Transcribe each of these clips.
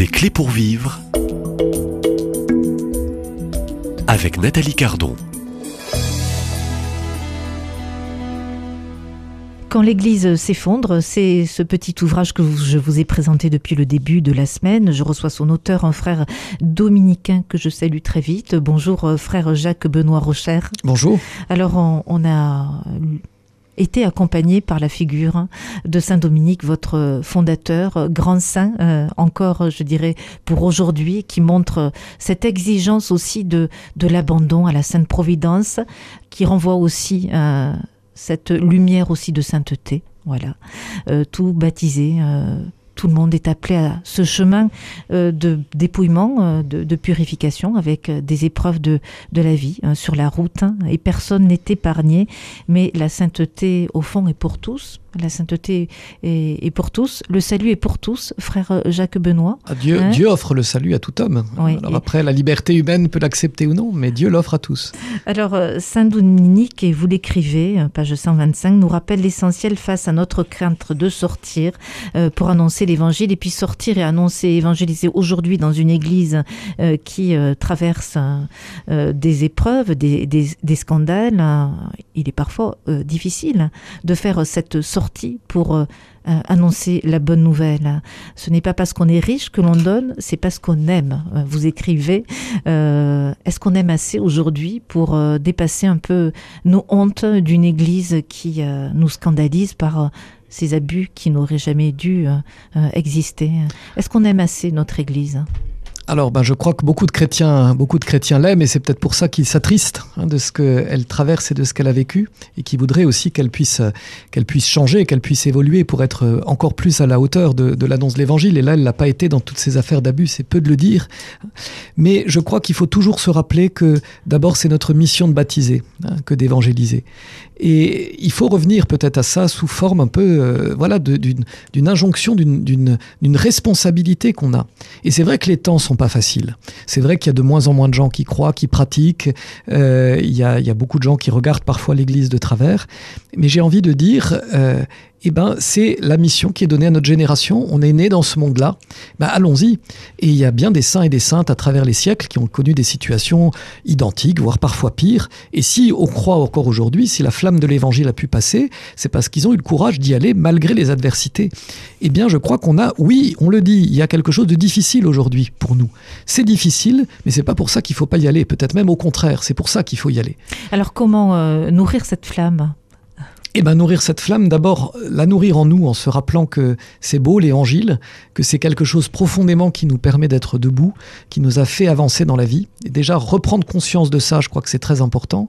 Des clés pour vivre avec Nathalie Cardon. Quand l'Église s'effondre, c'est ce petit ouvrage que je vous ai présenté depuis le début de la semaine. Je reçois son auteur, un frère dominicain que je salue très vite. Bonjour, euh, frère Jacques Benoît Rocher. Bonjour. Alors, on, on a été accompagné par la figure de Saint Dominique, votre fondateur, grand saint, euh, encore, je dirais, pour aujourd'hui, qui montre cette exigence aussi de, de l'abandon à la Sainte Providence, qui renvoie aussi à cette lumière aussi de sainteté. Voilà, euh, tout baptisé. Euh, tout le monde est appelé à ce chemin euh, de dépouillement, euh, de, purification, avec euh, des épreuves de, de la vie hein, sur la route, hein, et personne n'est épargné, mais la sainteté, au fond, est pour tous. La sainteté est, est, pour tous, le salut est pour tous, frère Jacques Benoît. Ah, Dieu, hein Dieu offre le salut à tout homme. Oui, Alors et... après, la liberté humaine peut l'accepter ou non, mais Dieu l'offre à tous. Alors, Saint Dominique, et vous l'écrivez, page 125, nous rappelle l'essentiel face à notre crainte de sortir euh, pour annoncer l'évangile et puis sortir et annoncer, évangéliser aujourd'hui dans une église euh, qui euh, traverse euh, des épreuves, des, des, des scandales. il est parfois difficile de faire cette sortie pour euh, annoncer la bonne nouvelle. Ce n'est pas parce qu'on est riche que l'on donne, c'est parce qu'on aime. Vous écrivez, euh, est-ce qu'on aime assez aujourd'hui pour euh, dépasser un peu nos hontes d'une Église qui euh, nous scandalise par ces abus qui n'auraient jamais dû exister? Est-ce qu'on aime assez notre Église? Alors, ben, je crois que beaucoup de chrétiens, beaucoup de chrétiens l'aiment, et c'est peut-être pour ça qu'ils s'attristent hein, de ce qu'elle traverse et de ce qu'elle a vécu, et qui voudraient aussi qu'elle puisse, qu'elle puisse changer, qu'elle puisse évoluer pour être encore plus à la hauteur de, de l'annonce de l'Évangile. Et là, elle l'a pas été dans toutes ces affaires d'abus, c'est peu de le dire. Mais je crois qu'il faut toujours se rappeler que d'abord, c'est notre mission de baptiser, hein, que d'évangéliser. Et il faut revenir peut-être à ça sous forme un peu, euh, voilà, d'une injonction, d'une responsabilité qu'on a. Et c'est vrai que les temps sont pas facile. C'est vrai qu'il y a de moins en moins de gens qui croient, qui pratiquent. Euh, il, y a, il y a beaucoup de gens qui regardent parfois l'Église de travers. Mais j'ai envie de dire, euh, eh ben, c'est la mission qui est donnée à notre génération. On est né dans ce monde-là. Ben, allons-y. Et il y a bien des saints et des saintes à travers les siècles qui ont connu des situations identiques, voire parfois pires. Et si on croit encore aujourd'hui, si la flamme de l'évangile a pu passer, c'est parce qu'ils ont eu le courage d'y aller malgré les adversités. Eh bien, je crois qu'on a, oui, on le dit, il y a quelque chose de difficile aujourd'hui pour nous. C'est difficile, mais c'est pas pour ça qu'il faut pas y aller. Peut-être même au contraire, c'est pour ça qu'il faut y aller. Alors, comment euh, nourrir cette flamme? Eh ben nourrir cette flamme, d'abord la nourrir en nous en se rappelant que c'est beau l'évangile, que c'est quelque chose profondément qui nous permet d'être debout, qui nous a fait avancer dans la vie. Et déjà reprendre conscience de ça, je crois que c'est très important.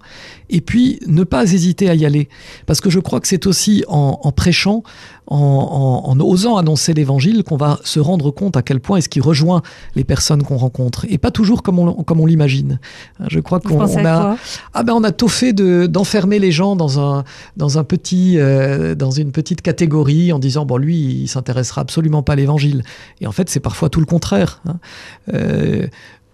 Et puis ne pas hésiter à y aller, parce que je crois que c'est aussi en, en prêchant, en, en, en osant annoncer l'évangile qu'on va se rendre compte à quel point est-ce qu'il rejoint les personnes qu'on rencontre et pas toujours comme on, comme on l'imagine. Je crois qu'on a ah ben on a tôt fait d'enfermer de, les gens dans un dans un petit euh, dans une petite catégorie en disant bon lui il s'intéressera absolument pas à l'évangile et en fait c'est parfois tout le contraire. Hein. Euh,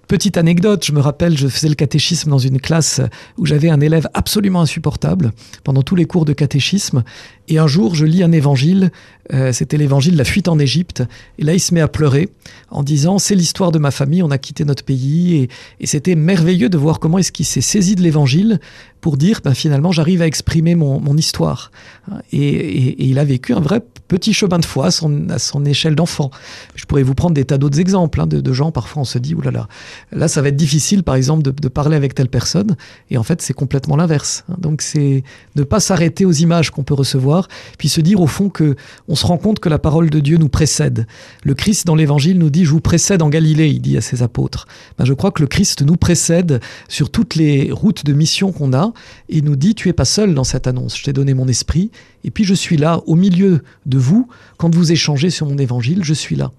Petite anecdote, je me rappelle, je faisais le catéchisme dans une classe où j'avais un élève absolument insupportable pendant tous les cours de catéchisme. Et un jour, je lis un évangile, euh, c'était l'évangile la fuite en Égypte. Et là, il se met à pleurer en disant c'est l'histoire de ma famille, on a quitté notre pays. Et, et c'était merveilleux de voir comment est-ce qu'il s'est saisi de l'évangile pour dire ben, finalement, j'arrive à exprimer mon, mon histoire. Et, et, il a vécu un vrai petit chemin de foi à son, à son échelle d'enfant. Je pourrais vous prendre des tas d'autres exemples hein, de, de gens, parfois on se dit, oulala, là, là, ça va être difficile par exemple de, parler avec telle personne, et en fait c'est complètement l'inverse. Donc c'est ne pas s'arrêter aux images qu'on peut recevoir, puis se dire au fond que se rend compte que la parole de Dieu nous précède. Le Christ dans l'évangile nous dit, je vous précède en Galilée, il dit à ses apôtres. Ben, je crois que le Christ nous précède sur toutes les routes de mission qu'on a, et nous dit, tu es pas seul dans cette annonce, je t'ai donné mon esprit, et puis je suis là au milieu de vous, quand vous échangez sur mon évangile, je suis là.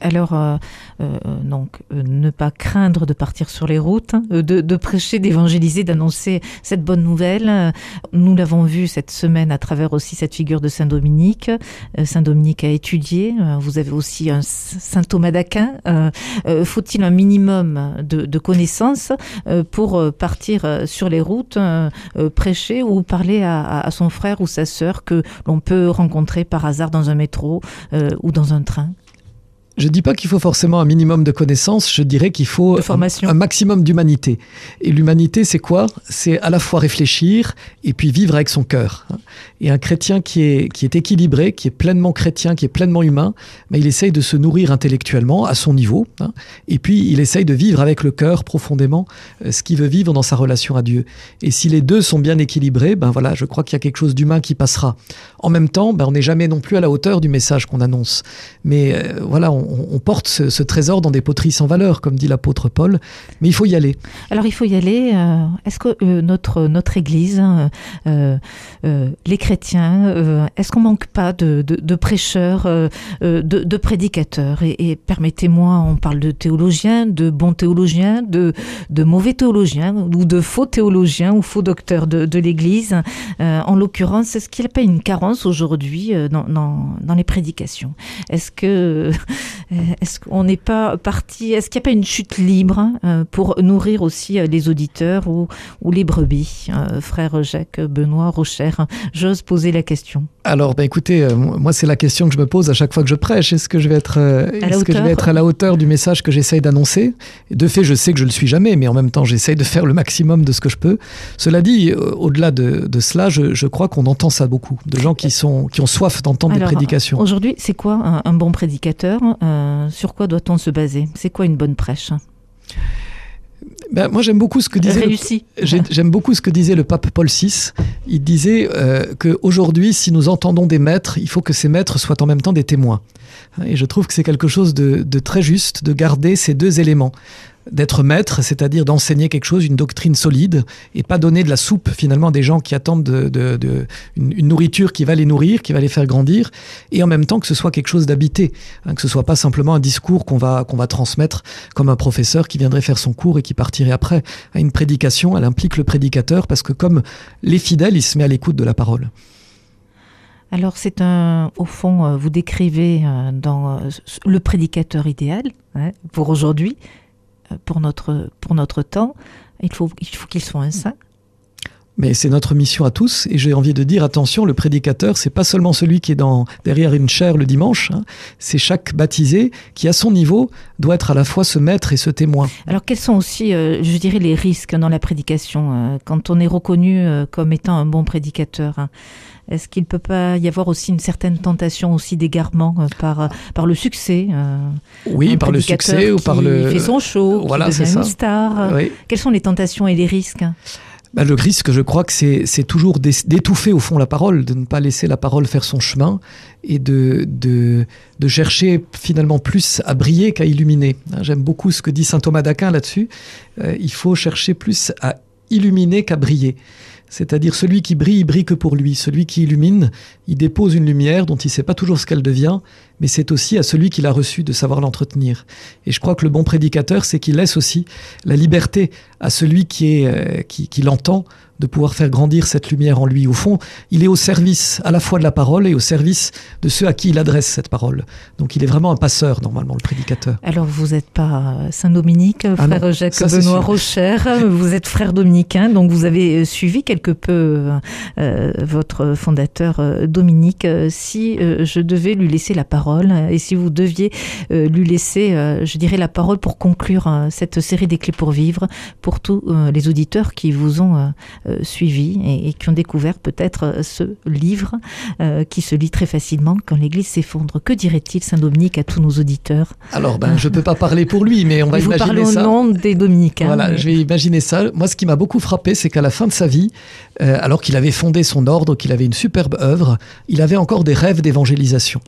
Alors, euh, euh, donc, euh, ne pas craindre de partir sur les routes, hein, de, de prêcher, d'évangéliser, d'annoncer cette bonne nouvelle. Nous l'avons vu cette semaine à travers aussi cette figure de Saint Dominique. Saint Dominique a étudié. Vous avez aussi un Saint Thomas d'Aquin. Faut-il un minimum de, de connaissances pour partir sur les routes, prêcher ou parler à, à son frère ou sa sœur que l'on peut rencontrer par hasard dans un métro ou dans un train? Je dis pas qu'il faut forcément un minimum de connaissances, je dirais qu'il faut un, un, maximum d'humanité. Et l'humanité, c'est quoi? C'est à la fois réfléchir et puis vivre avec son cœur. Et un chrétien qui est, qui est équilibré, qui est pleinement chrétien, qui est pleinement humain, mais il essaye de se nourrir intellectuellement à son niveau, hein, et puis il essaye de vivre avec le cœur profondément euh, ce qu'il veut vivre dans sa relation à Dieu. Et si les deux sont bien équilibrés, ben voilà, je crois qu'il y a quelque chose d'humain qui passera. En même temps, ben on n'est jamais non plus à la hauteur du message qu'on annonce. Mais euh, voilà, on, porte ce, trésor dans des poteries sans valeur, comme dit l'apôtre Paul, mais il faut y aller. Alors il faut y aller. Euh, est-ce que notre, notre Église, hein, les chrétiens, est-ce qu'on manque pas de, prêcheurs, de, prédicateurs? Et, et permettez-moi, on parle de théologiens, de bons théologiens, de, mauvais théologiens ou de faux théologiens ou faux docteurs de, l'Église. Euh, en l'occurrence, est-ce qu'il n'y a pas une carence aujourd'hui euh, dans, dans, les prédications? Est-ce que euh, est-ce qu'on n'est pas parti Est-ce qu'il n'y a pas une chute libre pour nourrir aussi les auditeurs ou, ou les brebis Frère Jacques Benoît Rocher, j'ose poser la question. Alors, ben écoutez, moi c'est la question que je me pose à chaque fois que je prêche. Est-ce que je vais être, est-ce que je vais être à la hauteur du message que j'essaye d'annoncer? De fait, je sais que je le suis jamais, mais en même temps, j'essaye de faire le maximum de ce que je peux. Cela dit, euh, au-delà de, cela, je, crois qu'on entend ça beaucoup, de gens qui, sont, qui ont soif d'entendre des prédications. Aujourd'hui, c'est quoi un, bon prédicateur euh, Sur quoi doit-on se baser? C'est quoi une bonne prêche? Ben, moi, j'aime beaucoup ce que disait. J'aime beaucoup ce que disait le pape Paul VI. Il disait euh, qu'aujourd'hui, si nous entendons des maîtres, il faut que ces maîtres soient en même temps des témoins. Et je trouve que c'est quelque chose de, de, très juste de garder ces deux éléments d'être maître, c'est-à-dire d'enseigner quelque chose, une doctrine solide, et pas donner de la soupe finalement à des gens qui attendent de, une, nourriture qui va les nourrir, qui va les faire grandir, et en même temps que ce soit quelque chose d'habité, hein, que ce soit pas simplement un discours qu'on va qu'on va transmettre comme un professeur qui viendrait faire son cours et qui partirait après. À une prédication, elle implique le prédicateur parce que comme les fidèles, il se met à l'écoute de la parole. Alors c'est un, au fond, euh, vous décrivez euh, dans euh, le prédicateur idéal hein, pour aujourd'hui, pour notre, pour notre temps. Il faut qu'il faut qu'il soit un saint. Mais c'est notre mission à tous, et j'ai envie de dire attention, le prédicateur, c'est pas seulement celui qui est dans, derrière une chaire le dimanche, hein. c'est chaque baptisé qui, à son niveau, doit être à la fois ce maître et ce témoin. Alors, quels sont aussi, euh, je dirais, les risques dans la prédication euh, quand on est reconnu euh, comme étant un bon prédicateur hein? Est-ce qu'il peut pas y avoir aussi une certaine tentation aussi d'égarement par par le succès Oui, par le succès ou par le. Fait son show, voilà, c'est ça. Une star. Quelles sont les tentations et les risques? Bah, le risque, je crois que c'est toujours d'étouffer au fond la parole, de ne pas laisser la parole faire son chemin et de, de, chercher finalement plus à briller qu'à illuminer. Hein, j'aime beaucoup ce que dit saint Thomas d'Aquin là-dessus. Euh, il faut chercher plus à illuminer qu'à briller. C'est-à-dire celui qui brille, brille que pour lui. Celui qui illumine, il dépose une lumière dont il ne sait pas toujours ce qu'elle devient, mais c'est aussi à celui qui l'a reçu de savoir l'entretenir. Et je crois que le bon prédicateur, c'est qu'il laisse aussi la liberté à celui qui, est, euh, qui, qui l'entend de pouvoir faire grandir cette lumière en lui. Au fond, il est au service à la fois de la parole et au service de ceux à qui il adresse cette parole. Donc il est vraiment un passeur, normalement, le prédicateur. Alors vous n'êtes pas Saint-Dominique, ah frère Jacques Benoît Rocher, vous êtes frère dominicain, donc vous avez euh, suivi quelque peu euh, votre fondateur euh, Dominique. Si je devais lui laisser la parole, et si vous deviez lui laisser, je dirais, la parole pour conclure cette série des clés pour vivre, pour tous les auditeurs qui vous ont suivis et, qui ont découvert peut-être euh, ce livre euh, qui se lit très facilement quand l'Église s'effondre. Que dirait-il Saint Dominique à tous nos auditeurs? Alors, ben, je ne peux pas parler pour lui, mais on va vous imaginer ça. au nom des Dominicains. Voilà, je vais imaginer ça. Moi, ce qui m'a beaucoup frappé, c'est qu'à la fin de sa vie, alors qu'il avait fondé son ordre, qu'il avait une superbe œuvre, il avait encore des rêves d'évangélisation.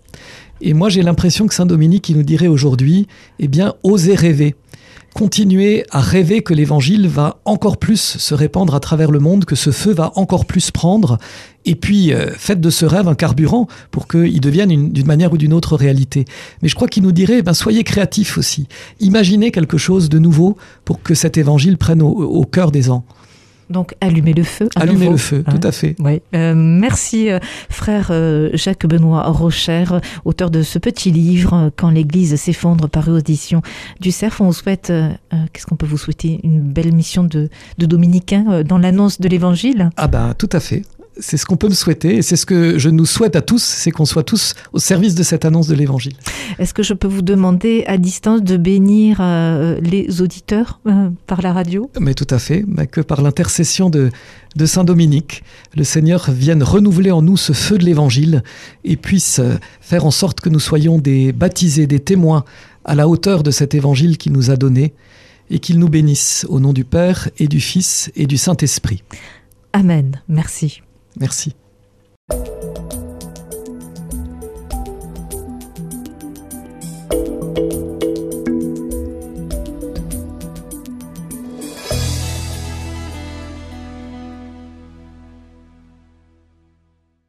Et moi, j'ai l'impression que Saint Dominique, il nous dirait aujourd'hui, eh bien, osez rêver continuer à rêver que l'évangile va encore plus se répandre à travers le monde, que ce feu va encore plus prendre, et puis euh, faites de ce rêve un carburant pour qu'il devienne d'une manière ou d'une autre réalité. Mais je crois qu'il nous dirait, ben, soyez créatifs aussi, imaginez quelque chose de nouveau pour que cet évangile prenne au cœur des ans. Donc allumer le feu. Allumer le feu, tout à fait. Oui. Euh, merci euh, frère euh, Jacques Benoît Rocher, auteur de ce petit livre Quand l'Église s'effondre par audition du Cerf. On vous souhaite, qu'est-ce qu'on peut vous souhaiter? Une belle mission de, de dominicain dans l'annonce de l'Évangile? Ah ben tout à fait. C'est ce qu'on peut me souhaiter et c'est ce que je nous souhaite à tous, c'est qu'on soit tous au service de cette annonce de l'Évangile. Est-ce que je peux vous demander à distance de bénir euh, les auditeurs euh, par la radio? Mais tout à fait, mais que par l'intercession de, de Saint Dominique, le Seigneur vienne renouveler en nous ce feu de l'Évangile et puisse euh, faire en sorte que nous soyons des baptisés, des témoins à la hauteur de cet Évangile qu'il nous a donné et qu'il nous bénisse au nom du Père et du Fils et du Saint-Esprit. Amen. Merci. Merci.